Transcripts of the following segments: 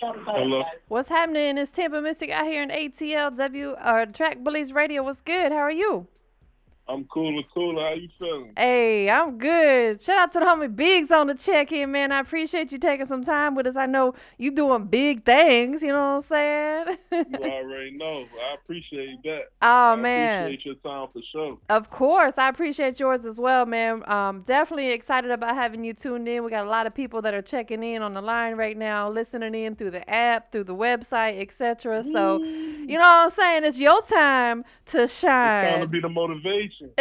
Hello. What's happening? It's Tampa Mystic out here in ATLW uh, Track Bullies Radio. What's good? How are you? I'm cooler, cooler. How you feeling? Hey, I'm good. Shout out to the homie Biggs on the check in, man. I appreciate you taking some time with us. I know you doing big things, you know what I'm saying? you already know. I appreciate that. Oh I man. appreciate your time for sure. Of course, I appreciate yours as well, man. Um, definitely excited about having you tuned in. We got a lot of people that are checking in on the line right now, listening in through the app, through the website, etc. So, you know what I'm saying? It's your time to It's time to shine. be the motivation.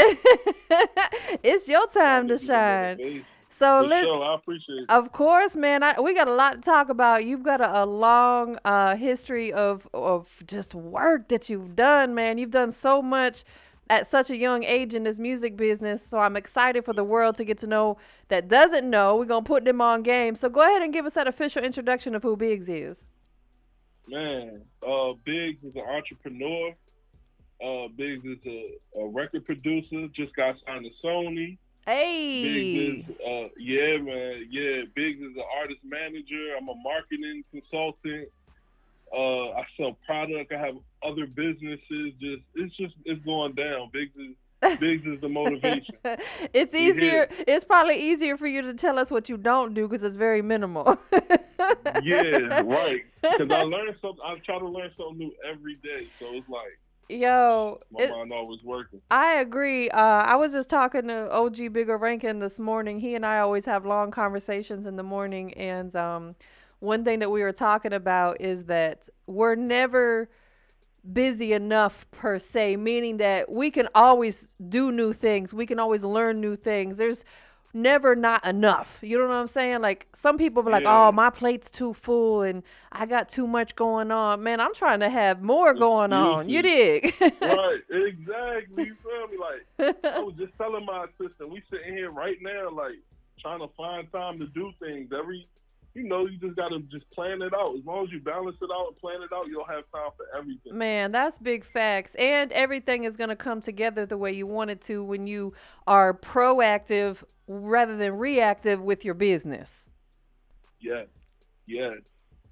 it's your time to shine. So For sure, I appreciate it. Of course, man. I, we got a lot to talk about. You've got a, a long uh, history of of just work that you've done, man. You've done so much at such a young age in this music business. So I'm excited for the world to get to know that doesn't know. We're gonna put them on game. So go ahead and give us that official introduction of who Biggs is. Man, uh, Biggs is an entrepreneur. Uh, Biggs is a, a record producer. Just got signed to Sony. Hey. Biggs is, uh, yeah, man, yeah. Biggs is an artist manager. I'm a marketing consultant. Uh, I sell product. I have other businesses. Just it's just it's going down. Biggs is Biggs is the motivation. it's easier. It's probably easier for you to tell us what you don't do because it's very minimal. yeah, right. Because I learn something. I try to learn something new every day. So it's like Yo, my it, mind always working. I agree. Uh, I was just talking to OG Bigga Rankin this morning. He and I always have long conversations in the morning, and um, one thing that we were talking about is that we're never busy enough per se, meaning that we can always do new things. We can always learn new things. There's never not enough. You know what I'm saying? Like some people be like, Yeah. "Oh, my plate's too full and I got too much going on." Man, I'm trying to have more going on. You dig? right, exactly. You feel me? Like I was just telling my assistant, we sitting here right now, like trying to find time to do things. Every, you know, you just gotta just plan it out. As long as you balance it out and plan it out, you'll have time for everything. Man, that's big facts. And everything is going to come together the way you want it to when you are proactive rather than reactive with your business. Yeah, yeah.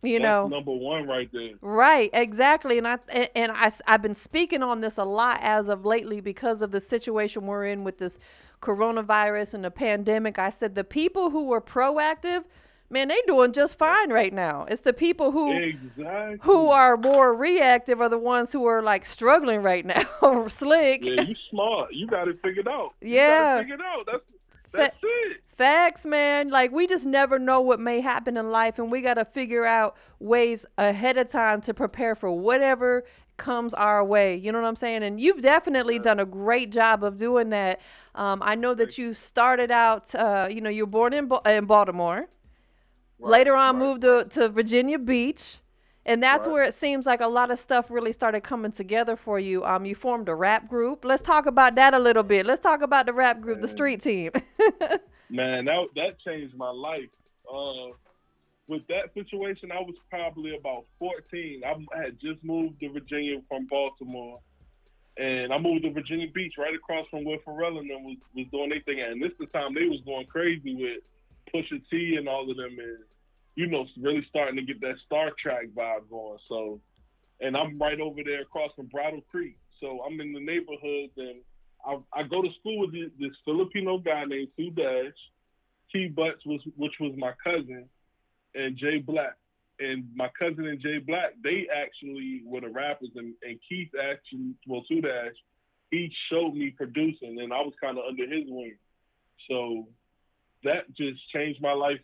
You That's know, number one right there. Right, exactly. And I and- I have been speaking on this a lot as of lately because of the situation we're in with this coronavirus and the pandemic. I said the people who were proactive, man, they doing just fine right now. It's the people who Exactly. who are more reactive are the ones who are like struggling right now. Slick. Yeah, you smart. You got it figured out. You Yeah. it figured out. That's that's it. Facts, man. Like we just never know what may happen in life, and we gotta figure out ways ahead of time to prepare for whatever comes our way. You know what I'm saying? And you've definitely done a great job of doing that. Um, I know that you started out. Uh, you know, you were born in Ba- in Baltimore. Right, Later on, right, moved to, to Virginia Beach. And that's where it seems like a lot of stuff really started coming together for you. Um, you formed a rap group. Let's talk about that a little bit. Let's talk about the rap group, the street team. Man, that that changed my life. Uh, with that situation, I was probably about 14. I had just moved to Virginia from Baltimore, and I moved to Virginia Beach, right across from where Pharrell and them was, was doing their thing. And this the time they was going crazy with Pusha T and all of them, and you know, really starting to get that Star Trak vibe going. So, and I'm right over there across from Brattle Creek. So I'm in the neighborhood, and I, I go to school with this, this Filipino guy named Sue Dash. T Butts was which was my cousin, and Jay Black. And my cousin and Jay Black, they actually were the rappers, and, and Keith actually, well, Sue Dash, he showed me producing, and I was kind of under his wing. So that just changed my life.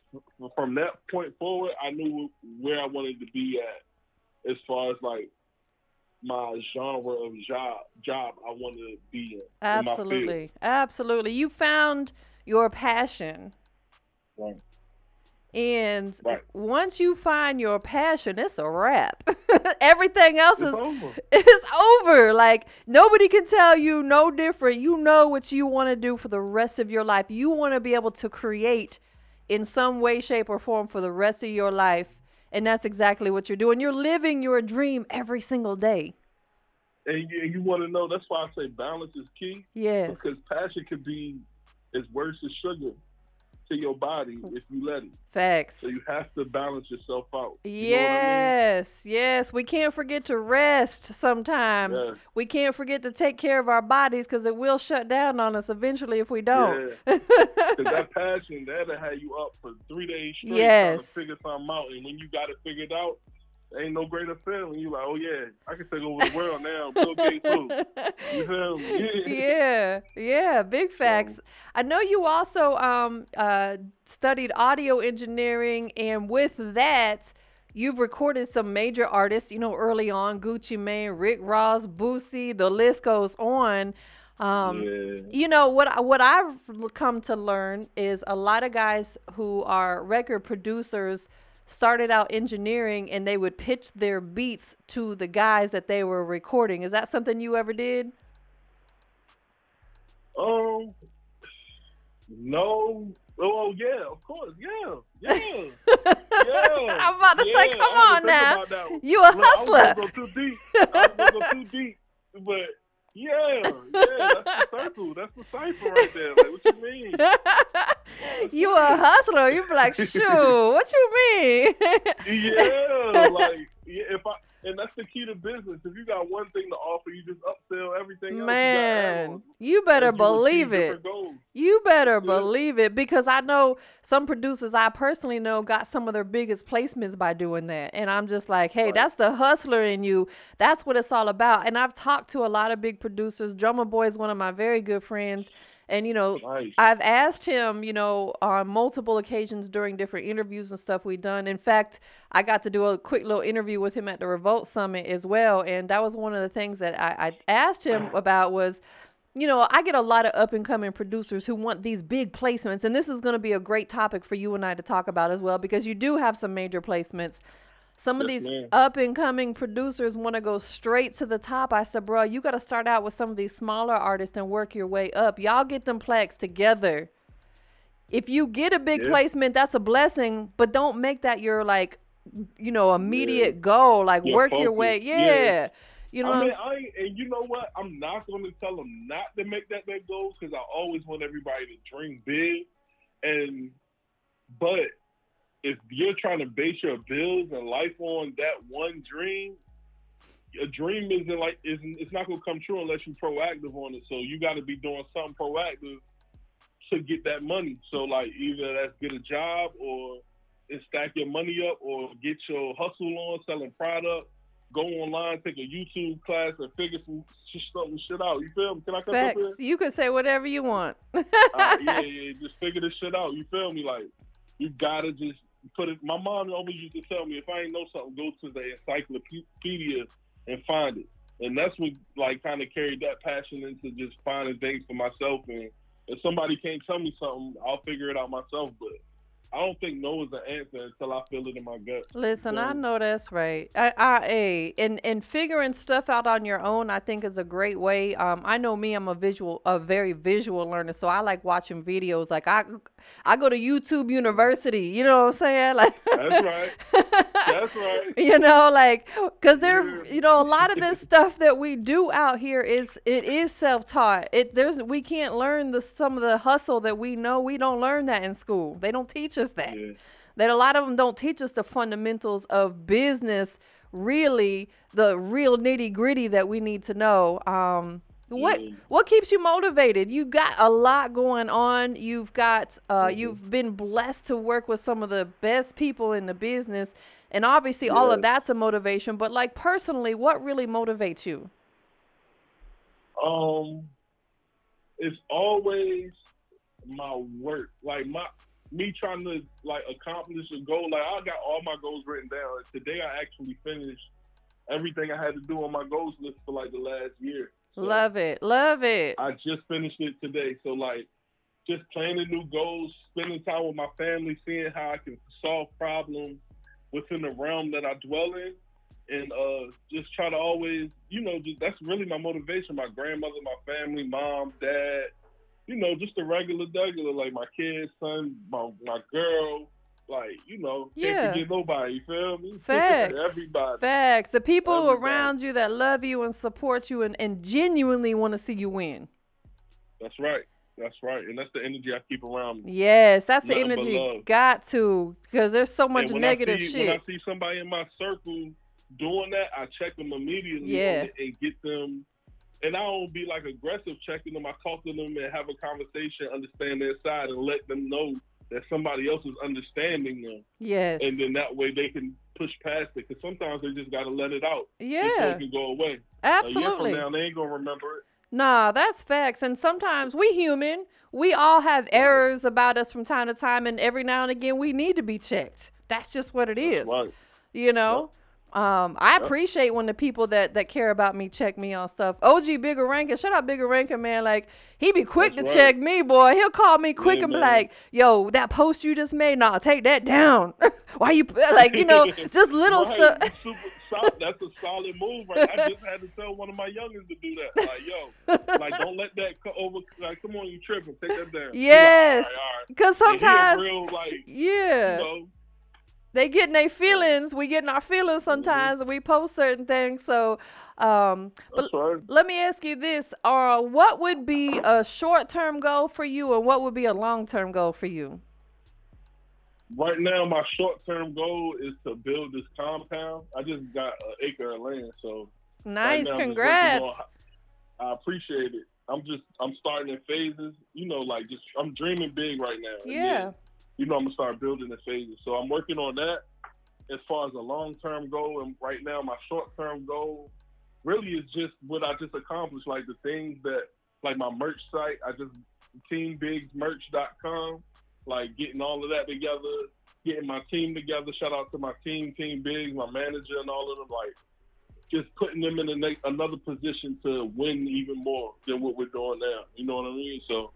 From that point forward, I knew where I wanted to be at, as far as like my genre of job job I wanted to be in. in. Absolutely. Absolutely. You found your passion. Right. And Right. once you find your passion, it's a wrap. Everything else It's is over. it's over. Like nobody can tell you no different. You know what you want to do for the rest of your life. You want to be able to create in some way, shape, or form for the rest of your life. And that's exactly what you're doing. You're living your dream every single day. And you, you want to know, that's why I say balance is key. Yes. Because passion could be as worse as sugar. To your body if you let it. Facts. So you have to balance yourself out. You yes, I mean? yes. We can't forget to rest sometimes. Yeah. We can't forget to take care of our bodies because it will shut down on us eventually if we don't. Yeah. Because that passion, that'll have you up for three days straight yes. trying to figure something out. And when you got it figured out, ain't no greater feeling. You like, oh yeah, I can take over the world now. Bill Gates too. You feel me? Yeah, yeah, big facts. I know you also um uh studied audio engineering, and with that. You've recorded some major artists, you know, early on, Gucci Mane, Rick Ross, Boosie, the list goes on. Um, yeah. You know what? What I've come to learn is a lot of guys who are record producers started out engineering and they would pitch their beats to the guys that they were recording. Is that something you ever did? Um, no. Oh yeah, of course, yeah, yeah, yeah. I'm about to yeah, say, come on now, you a hustler. I was gonna go too deep. I was gonna go too deep, but yeah, yeah, that's the circle. That's the cipher right there. Like, what you mean? you a hustler. You be like, shoot, what you mean? yeah, like yeah, if I and that's the key to business. If you got one thing to offer, you just upsell everything else. Man, you, you better believe it. You better yeah. believe it because I know some producers I personally know got some of their biggest placements by doing that. And I'm just like, hey, right. that's the hustler in you. That's what it's all about. And I've talked to a lot of big producers. Drummer Boy is one of my very good friends. And you know, nice. I've asked him, you know, on multiple occasions during different interviews and stuff we've done. In fact, I got to do a quick little interview with him at the Revolt Summit as well, and that was one of the things that I, I asked him about was, you know, I get a lot of up and coming producers who want these big placements, and this is going to be a great topic for you and I to talk about as well because you do have some major placements. Some of yes, these up and coming producers want to go straight to the top. I said, bro, you got to start out with some of these smaller artists and work your way up. Y'all get them plaques together. If you get a big yeah. placement, that's a blessing, but don't make that your like, you know, immediate yeah. goal. Like work your way. Yeah. yeah. You know, I mean, I and you know what? I'm not going to tell them not to make that their goals because I always want everybody to dream big, and but if you're trying to base your bills and life on that one dream, a dream isn't like isn't it's not gonna come true unless you're proactive on it. So you got to be doing something proactive to get that money. So like either that's get a job or stack your money up or get your hustle on selling product. Go online, take a YouTube class, and figure some something shit out. You feel me? Can I come Facts. up here? You can say whatever you want. uh, yeah, yeah, just figure this shit out. You feel me? Like you gotta just put it. My mom always used to tell me if I ain't know something, go to the encyclopedia and find it. And that's what like kind of carried that passion into just finding things for myself. And if somebody can't tell me something, I'll figure it out myself. But I don't think no is the answer until I feel it in my gut. Listen, so, I know that's right. I, I, a and and figuring stuff out on your own, I think is a great way. Um, I know me, I'm a visual, a very visual learner, so I like watching videos. Like I, I go to YouTube University. You know what I'm saying? Like that's right. That's right. you know, like because there, yeah. you know, a lot of this stuff that we do out here is it is self taught. It there's we can't learn the some of the hustle that we know. We don't learn that in school. They don't teach us us that. Yeah. That a lot of them don't teach us the fundamentals of business, really the real nitty gritty that we need to know. Um, what mm. what keeps you motivated? You've got a lot going on. You've got uh, mm-hmm. you've been blessed to work with some of the best people in the business, and obviously all of that's a motivation. But like personally, what really motivates you? Um, it's always my work. Like my me trying to like accomplish a goal. Like I got all my goals written down. Today I actually finished everything I had to do on my goals list for like the last year. So love it, love it. I just finished it today. So like, just planning new goals, spending time with my family, seeing how I can solve problems within the realm that I dwell in, and uh, just try to always, you know, just that's really my motivation. My grandmother, my family, mom, dad, you know, just a regular regular, like my kids, son, my my girl, like you know, yeah. can't forget nobody. You feel me? Facts. Everybody. Facts. The people Everybody. around you that love you and support you and, and genuinely want to see you win. That's right. That's right, and that's the energy I keep around me. Yes, that's the Nothing but energy. Got to, because there's so much negative see, shit. When I see somebody in my circle doing that, I check them immediately Yeah. and get them. And I don't be like aggressive checking them. I talk to them and have a conversation, understand their side, and let them know that somebody else is understanding them. yes. And then that way they can push past it. Because sometimes they just got to let it out. yeah, it can go away. absolutely. A year from now, they ain't going to remember it. Nah, that's facts. And sometimes we human, we all have errors about us from time to time, and every now and again we need to be checked. That's just what it is. Right. You know. Um, I appreciate when the people that that care about me check me on stuff. OG Bigga Rankin, shut up, Bigga Rankin, man. Like he be quick That's to right. check me, boy. He'll call me quick Yeah, and be man. like, "Yo, that post you just made, nah, take that down." Why you like, you know, just little Right, stuff. you super solid. That's a solid move. Right? I just had to tell one of my youngins to do that. Like, yo, like don't let that co- over. Like, come on, you tripping? Take that down. Like, Yes. all right, all right. Cause And he a sometimes, real like, yeah. you know, they getting their feelings. We getting our feelings Mm-hmm. sometimes, and we post certain things. So, um, but right. let me ask you this: uh, what would be a short-term goal for you, and what would be a long-term goal for you? Right now, my short term goal is to build this compound. I just got an acre of land, so right Nice, now just working congrats. on- I appreciate it. I'm just I'm starting in phases. You know, like just I'm dreaming big right now. Yeah, you know, I'm gonna start building the phases. So I'm working on that as far as a long term goal. And right now, my short term goal really is just what I just accomplished, like the things that, like my merch site. I just teambigsmerch.com, like getting all of that together, getting my team together. Shout out to my team, Team Bigs, my manager, and all of them. Like just putting them in a ne- another position to win even more than what we're doing now. You know what I mean? So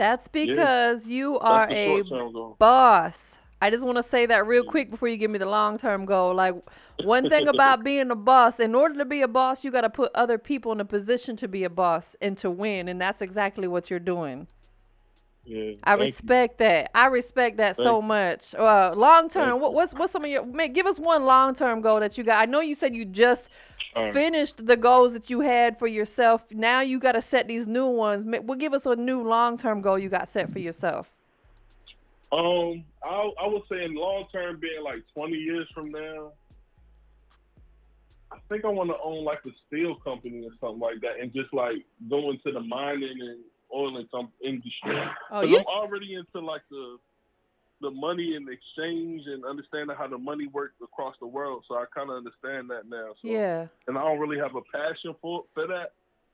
that's because you are a short term goal. boss. I just want to say that real quick before you give me the long term goal. Like, one thing about being a boss, in order to be a boss, you got to put other people in a position to be a boss and to win. And that's exactly what you're doing. Yeah, I thank you. respect that. I respect that so Thank you. much. Uh, long term, what, what's what's some of your? Man, give us one long term goal that you got. I know you said you just Right. finished the goals that you had for yourself. Now you got to set these new ones. Well, give us a new long term goal you got set for yourself. Um, I I would say in long term, being like twenty years from now, I think I want to own like a steel company or something like that, and just like go into the mining and oil and some industry. Oh, you I'm already into like the the money and exchange and understanding how the money works across the world. So I kind of understand that now. So, yeah. And I don't really have a passion for for that.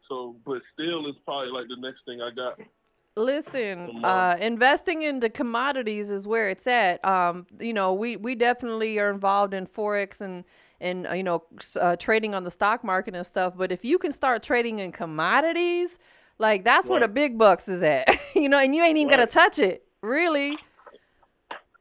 So, but still, it's probably like the next thing I got. Listen, uh, investing into commodities is where it's at. Um, you know, we, we definitely are involved in forex and and uh, you know uh, trading on the stock market and stuff. But if you can start trading in commodities, like that's where the big bucks is at. you know, and you ain't even gotta touch it, really.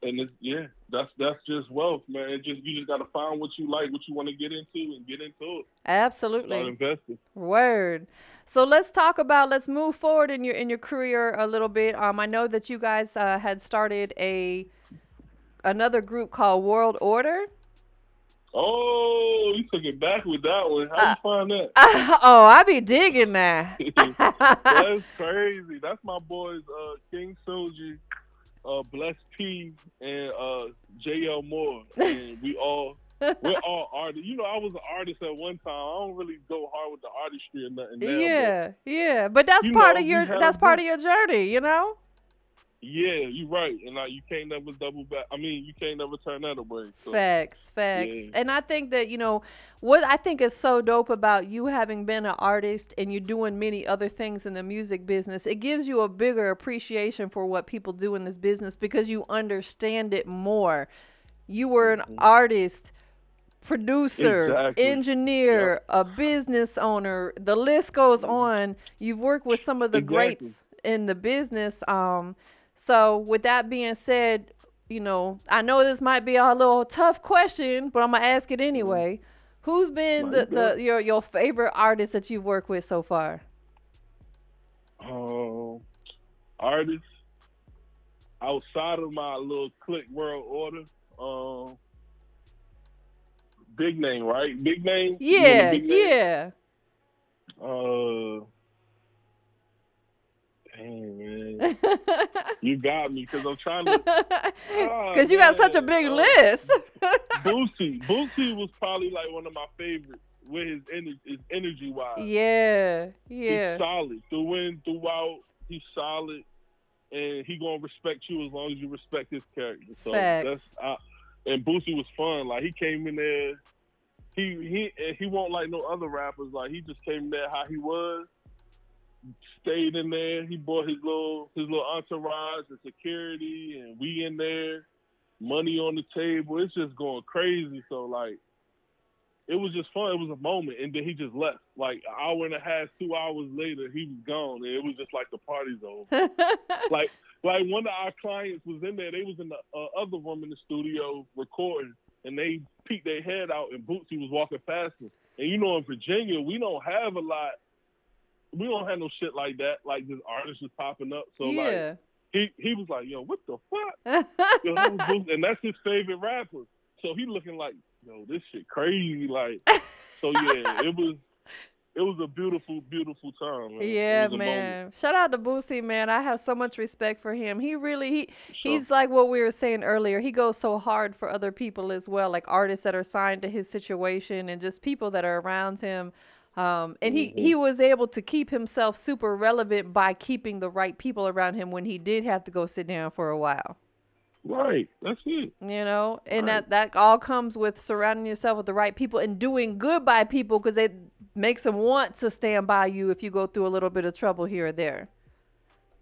And it's, yeah, that's that's just wealth, man. It just you just got to find what you like, what you want to get into, and get into it. Start Absolutely. investing. Word. So let's talk about let's move forward in your in your career a little bit. Um, I know that you guys uh, had started a another group called World Order. Oh, you took it back with that one. How Uh, you find that? oh, I be digging that. That's crazy. That's my boys, uh, King Soji, uh, Bless P, and uh, J.L. Moore. And we all, we're all artists. You know, I was an artist at one time. I don't really go hard with the artistry or nothing now. but yeah, yeah, but that's part know, of your that's part of your journey, you know. Yeah, you're right. And like, you can't never double back. I mean, you can't never turn that away. So. Facts, facts. Yeah. And I think that, you know, what I think is so dope about you having been an artist and you're doing many other things in the music business, it gives you a bigger appreciation for what people do in this business because you understand it more. You were an Mhm. artist, producer, Exactly. engineer, a business owner. The list goes on. You've worked with some of the Exactly. greats in the business. Um, so with that being said, you know, I know this might be a little tough question, but I'm gonna ask it anyway. Who's been the, the your your favorite artist that you've worked with so far? Um, artists outside of my little click world order. Um, big name, right? Big name. You Yeah, big name? yeah. Uh, damn. you got me because I'm trying to. Because Oh, you got such a big Uh, list. Boosie, Boosie was probably like one of my favorites with his energy, his energy wise. yeah, He's yeah. solid through in, throughout. He's solid, and he gonna respect you as long as you respect his character. So Facts. that's I, and Boosie was fun. Like he came in there, he he and he won't like no other rappers. Like he just came there how he was, stayed in there. He brought his little his little entourage and security, and we in there, money on the table. It's just going crazy. So like it was just fun. It was a moment, and then he just left. Like an hour and a half, two hours later, he was gone, and it was just like the party's over. like, like one of our clients was in there. They was in the uh, other room in the studio recording, and they peeked their head out, and Boosie was walking past them. And you know, in Virginia, we don't have a lot. We don't have no shit like that. Like this artist is popping up. So like, he he was like, "Yo, what the fuck?" Yo, that and that's his favorite rapper. So he looking like, yo, this shit crazy. Like, so yeah, it was, it was a beautiful, beautiful time. Man. Yeah, moment. man. Shout out to Boosie, man. I have so much respect for him. He really he Sure. he's like what we were saying earlier. He goes so hard for other people as well, like artists that are signed to his situation and just people that are around him. Um, and he, Mhm. he was able to keep himself super relevant by keeping the right people around him when he did have to go sit down for a while. right. That's it. You know, and Right. that that all comes with surrounding yourself with the right people and doing good by people because it makes them want to stand by you if you go through a little bit of trouble here or there.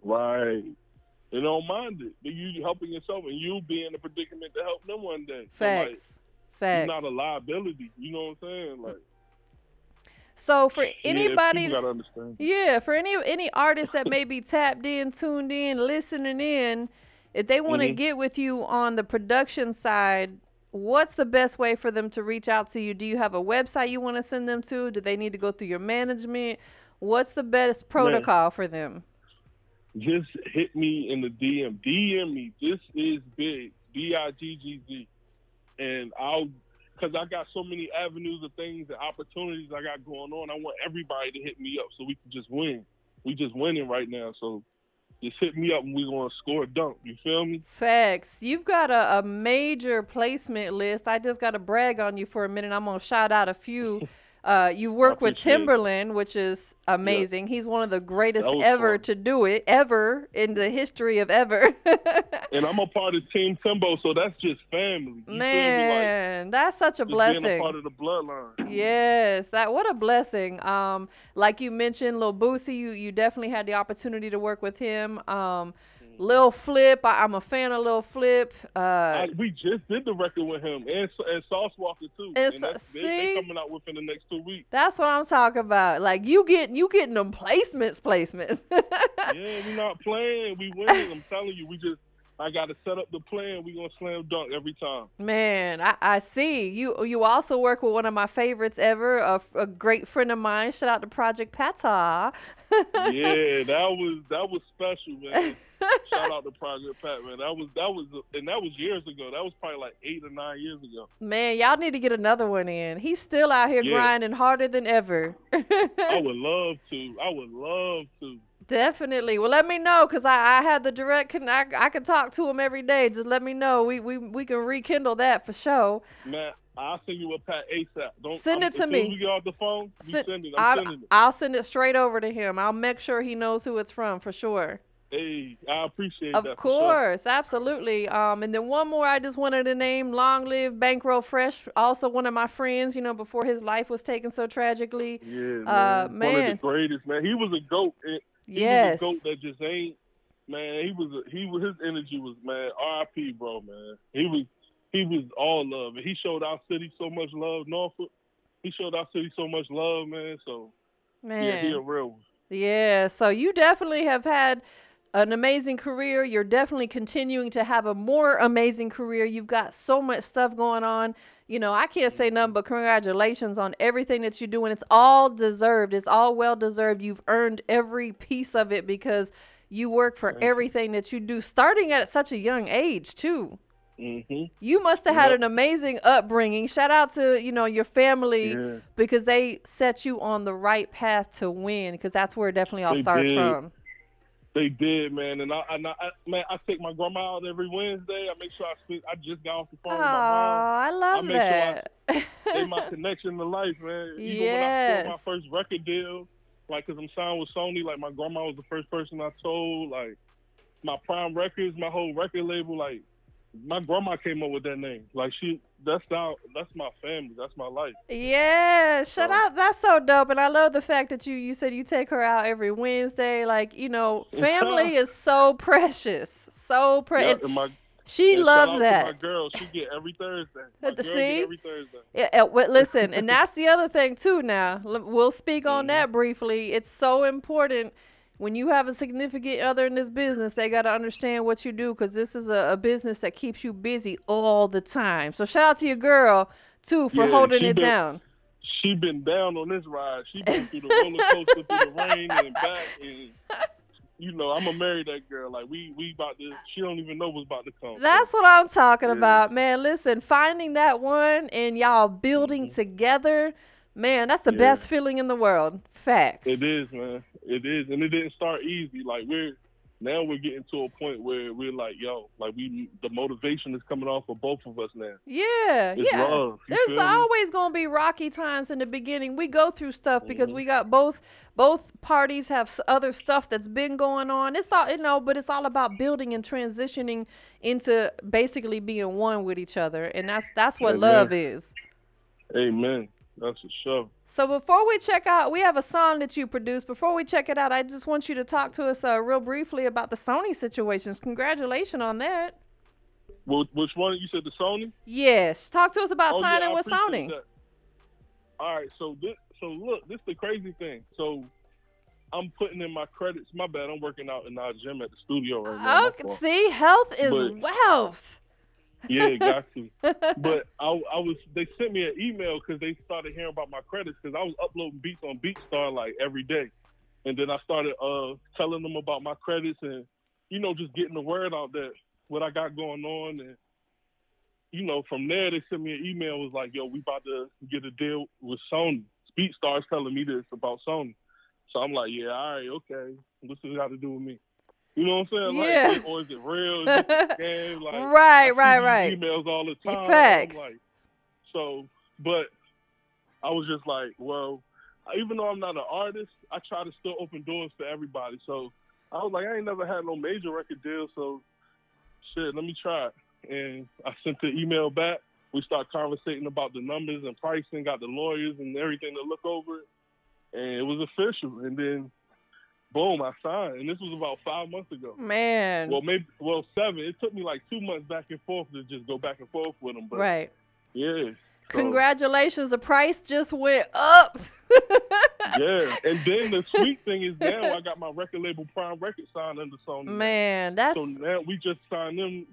Right. They don't mind it. But you helping yourself and you be in a predicament to help them one day. So, like, Facts. Facts. you're not a liability. You know what I'm saying? Like So for anybody, understand. yeah, for any any artist that may be tapped in, tuned in, listening in, if they want to Mhm. get with you on the production side, what's the best way for them to reach out to you? Do you have a website you want to send them to? Do they need to go through your management? What's the best protocol for them? just hit me in the DM. DM me. This is big. B I G G Z. And I'll, because I got so many avenues of things and opportunities I got going on. I want everybody to hit me up so we can just win. We just winning right now. So just hit me up and we're going to score a dunk. You feel me? Facts. You've got a, a major placement list. I just got to brag on you for a minute. I'm going to shout out a few. Uh, you work with appreciate it. Timbaland, which is amazing. He's one of the greatest ever fun. to do it, ever in the history of ever. And I'm a part of Team Timbo, so that's just family. You me? Like, Man, that's such a just being a blessing. part of the bloodline. Yes, that what a blessing. Um, like you mentioned, Lil Boosie, you you definitely had the opportunity to work with him. Um, Lil Flip, I, I'm a fan of Lil Flip. Uh, I, we just did the record with him and and Sauce Walka too. And And, that's, they, see? they coming out within the next two weeks. that's what I'm talking about. Like you get you getting them placements, placements. yeah, we not playing. We winning. I'm telling you, we just I got to set up the plan. We gonna slam dunk every time. Man, I, I see you. You also work with one of my favorites ever, a, a great friend of mine. Shout out to Project Pata. yeah, that was that was special, man. Shout out to Project Pat, man. That was that was and that was years ago. That was probably like eight or nine years ago. Man, y'all need to get another one in. He's still out here Yeah. grinding harder than ever. I would love to. I would love to. Definitely. Well, let me know because I, I had the direct con- I, I can talk to him every day. Just let me know. We we, we can rekindle that for sure. Man, I'll send you a pat ASAP. Don't Send I'm- it to me. We get off the phone, Send- send it. I'm I'll, sending it. I'll send it straight over to him. I'll make sure he knows who it's from for sure. Hey, I appreciate Of that. sure. course, absolutely. Um, and then one more I just wanted to name: Long Live Bankroll Fresh. Also, one of my friends. You know, before his life was taken so tragically. Yeah, man. Uh, One of the greatest, man. He was a goat. He Yes. was a goat that just ain't. Man, he was. A, he was. His energy was man. R.I.P. Bro, man. He was. He was all love, and he showed our city so much love. Norfolk. He showed our city so much love, man. So Man. yeah, he a real one. Yeah, so you definitely have had an amazing career. You're definitely continuing to have a more amazing career. You've got so much stuff going on. You know, I can't say nothing but congratulations on everything that you're doing. It's all deserved. It's all well deserved. You've earned every piece of it because you work for Thank you. everything that you do, starting at such a young age, too. hmm You must have had Yep. an amazing upbringing. Shout out to, you know, your family Yeah. because they set you on the right path to win because that's where it definitely all They starts did. from. They did, man, and I, and I, man, I take my grandma out every Wednesday. I make sure I speak. I just got off the phone Oh, with my mom. I love make sure I- that. They my connection to life, man. Even when I Yes. my first record deal, like, cause I'm signed with Sony. Like, my grandma was the first person I told. Like, my Prime Records, my whole record label. Like, my grandma came up with that name. Like, she, that's how, that's my family. That's my life. Yeah, shut So- up. That's so dope. And I love the fact that you you said you take her out every Wednesday. Like, you know, family is so precious. So precious. my, she and loves out that. My girl, she get every Thursday. My girl see? every Thursday. Yeah, uh, well, listen, and that's the other thing too. Now we'll speak on Mhm. that briefly. It's so important when you have a significant other in this business. They got to understand what you do because this is a, a business that keeps you busy all the time. So shout out to your girl too for Yeah, holding it been- down. She been down on this ride. She been through the roller coaster, through the rain and back, and you know I'm gonna marry that girl. Like we we about to. She don't even know what's about to come. That's what I'm talking Yeah. about, man. Listen, finding that one and y'all building Mhm. together, man, that's the Yeah. best feeling in the world. Facts. It is, man. It is, and it didn't start easy. Like we're now we're getting to a point where we're like, yo, like we the motivation is coming off of both of us now. Yeah, It's yeah. love. There's always gonna be rocky times in the beginning. We go through stuff because Mhm. we got both both parties have other stuff that's been going on. It's all you know, but it's all about building and transitioning into basically being one with each other, and that's that's what Amen. love is. Amen. That's for sure. So before we check out, we have a song that you produced. Before we check it out, I just want you to talk to us uh, real briefly about the Sony situations. Congratulations on that. Wh- Which one? You said the Sony? Yes, talk to us about Oh, signing I with Sony. that. All right, so this, so look, this is the crazy thing. So I'm putting in my credits. My bad. I'm working out in our gym at the studio right now. Okay, see, health is But- wealth. Yeah, got to. But I, I was. They sent me an email because they started hearing about my credits because I was uploading beats on BeatStar like every day, and then I started uh telling them about my credits and you know just getting the word out that what I got going on and you know from there they sent me an email was like yo we about to get a deal with Sony. BeatStar's telling me this about Sony, so I'm like yeah all right okay what's this got to do with me? You know what I'm saying? Yeah. Like, or is it real? Is it? Like, right, right, right. Emails all the time. Facts. Like, so, but I was just like, well, even though I'm not an artist, I try to still open doors for everybody. So I was like, I ain't never had no major record deal, so shit, let me try it. And I sent the email back. We start conversating about the numbers and pricing, got the lawyers and everything to look over it, and it was official. And then, boom, I signed. And this was about five months ago. Man. Well, maybe well seven. It took me like two months back and forth to just go back and forth with them. But right. yeah, so, Congratulations. The price just went up. yeah. And then the sweet thing is now I got my record label Prime Record signed under Sony. Man, that's So now we just signed them,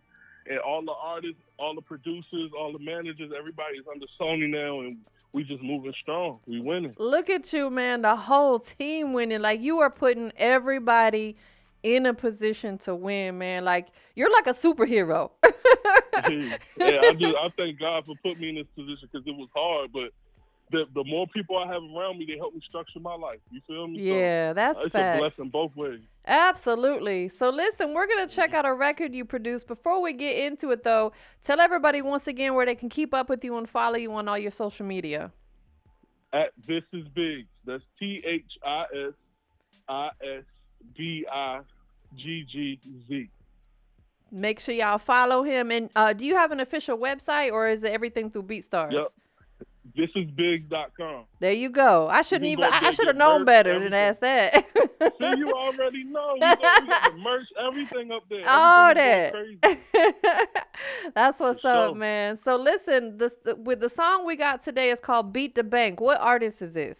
and all the artists, all the producers, all the managers, everybody's under Sony now, and we just moving strong. We winning. look at you, man. The whole team winning. Like you are putting everybody in a position to win, man. Like you're like a superhero. yeah, I just I thank God for putting me in this position because it was hard, but. The, the more people I have around me, they help me structure my life. You feel me? So, yeah, that's it's a blessing both ways. Absolutely. So listen, we're gonna check out a record you produced. Before we get into it, though, tell everybody once again where they can keep up with you and follow you on all your social media. At this is big. That's T H I S I S B I G G Z. Make sure y'all follow him. And uh, do you have an official website or is it everything through BeatStars? Yep. Thisisbig.com. There you go. I shouldn't even. I, should have known better than ask that. See, you already know. We got, we got the merch, everything up there. All Everything that. That's what's For up, sure. man. So listen, this the, with the song we got today is called "Beat the Bank." What artist is this?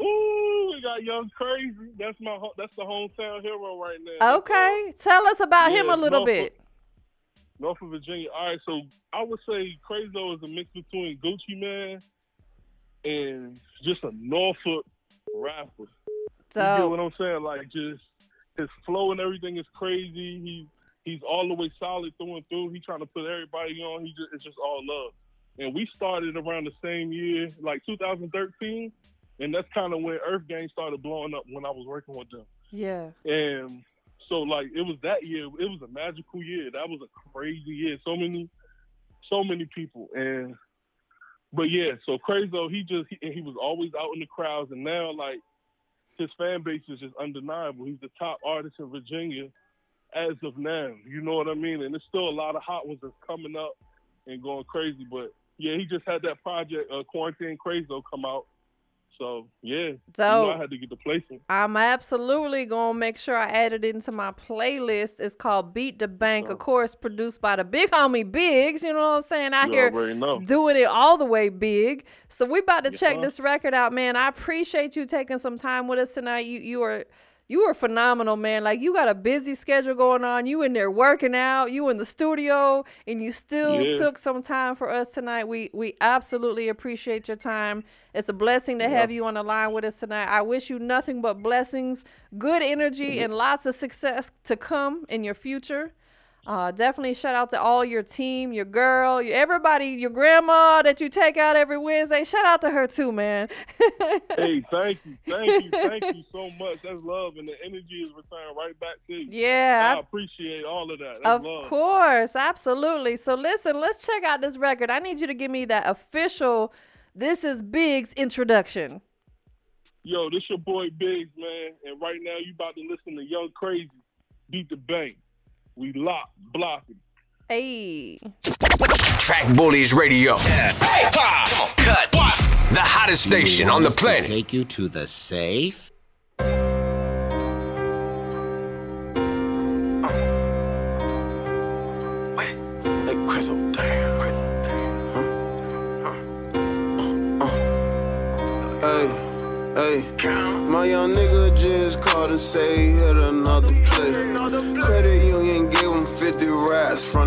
Ooh, we got Young Crazo. That's my that's the hometown hero right now. Okay, tell us about him a little bit. Norfolk, Virginia. All right, so I would say Crazo though is a mix between Gucci Mane and just a Norfolk rapper. So, You get what I'm saying? Like just his flow and everything is crazy. He he's all the way solid through and through. He trying to put everybody on. He just it's just all love. And we started around the same year, like 2013, and that's kind of when Earth Gang started blowing up when I was working with them. yeah, And so like it was that year. It was a magical year. That was a crazy year. So many, so many people. And but yeah, so Crazo, he just he, he was always out in the crowds, and now like his fan base is just undeniable. He's the top artist in Virginia as of now. You know what I mean? And there's still a lot of hot ones that's coming up and going crazy. But yeah, he just had that project, uh, Quarantine Crazo, come out. So yeah, so you know I had to get the placement. I'm absolutely gonna make sure I add it into my playlist. It's called Beat the Bank, of course, produced by the big homie Biggs. You know what I'm saying? Out here doing it all the way big. So we about to yes, check this record out, man. I appreciate you taking some time with us tonight. You you are you were phenomenal, man. Like you got a busy schedule going on. You in there working out, you in the studio, and you still yeah. took some time for us tonight. We we absolutely appreciate your time. It's a blessing to yeah. have you on the line with us tonight. I wish you nothing but blessings, good energy, mm-hmm. and lots of success to come in your future. Uh, definitely shout out to all your team, your girl, everybody, your grandma that you take out every Wednesday. Shout out to her too, man. hey, thank you, thank you, thank you so much. That's love, and the energy is returned right back to you. Yeah, I appreciate all of that. That's of love. course, absolutely. So listen, let's check out this record. I need you to give me that official. This is Biggs introduction. Yo, this your boy Biggs, man, and right now you about to listen to Young Crazo beat the bank. We lock, blocking. Hey. Track Bullies Radio. Yeah. Hey, come on, cut. What? The hottest station on the planet. Take you to the safe. Hey, Crystal, damn. Huh? Uh, uh. Hey, hey, my young nigga just called to say hit another play.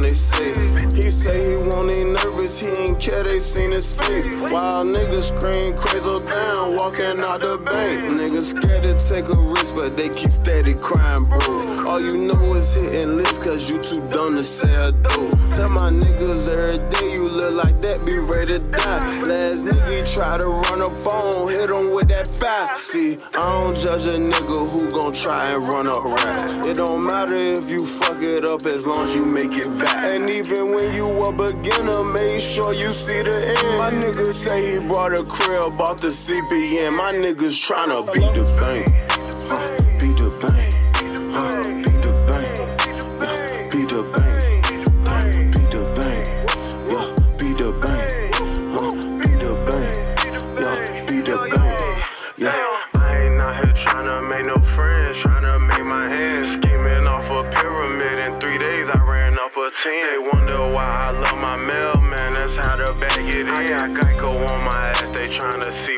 They. He say he won't ain't nervous, he ain't care, they seen his face. While niggas scream crazy down, walking out the bank. Niggas scared to take a risk, but they keep steady crying, bro. All you know is hitting lists, cause you too dumb to say I do. Tell my niggas every day you look like that, be ready to die. Last nigga try to run up on, hit him with that fat. See, I don't judge a nigga who gon' try and run up rats. It don't matter if you fuck it up as long as you make it back. And even when you a beginner, make sure you see the end. My nigga say he brought a crib, bought the CPN. My niggas tryna beat the bank.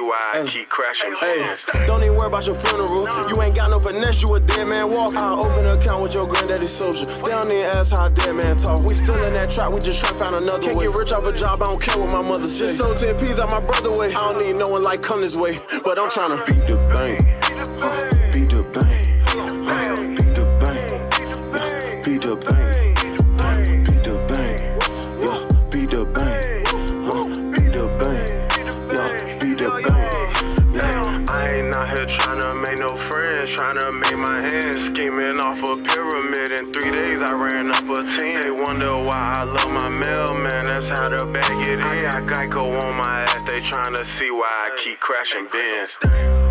Why I keep crashing Hey, don't even worry about your funeral. You ain't got no finesse, you a dead man walk. I open an account with your granddaddy social. They don't even ask how a dead man talk. We still in that trap, we just try to find another Can't way. get rich off a job, I don't care what my mother says. Just sold 10 P's out my brother way. I don't need no one like come this way, but I'm tryna beat the bank. Huh, love my mailman, that's how to bag it in. I got Geico on my ass, they tryna see why I keep crashing bins.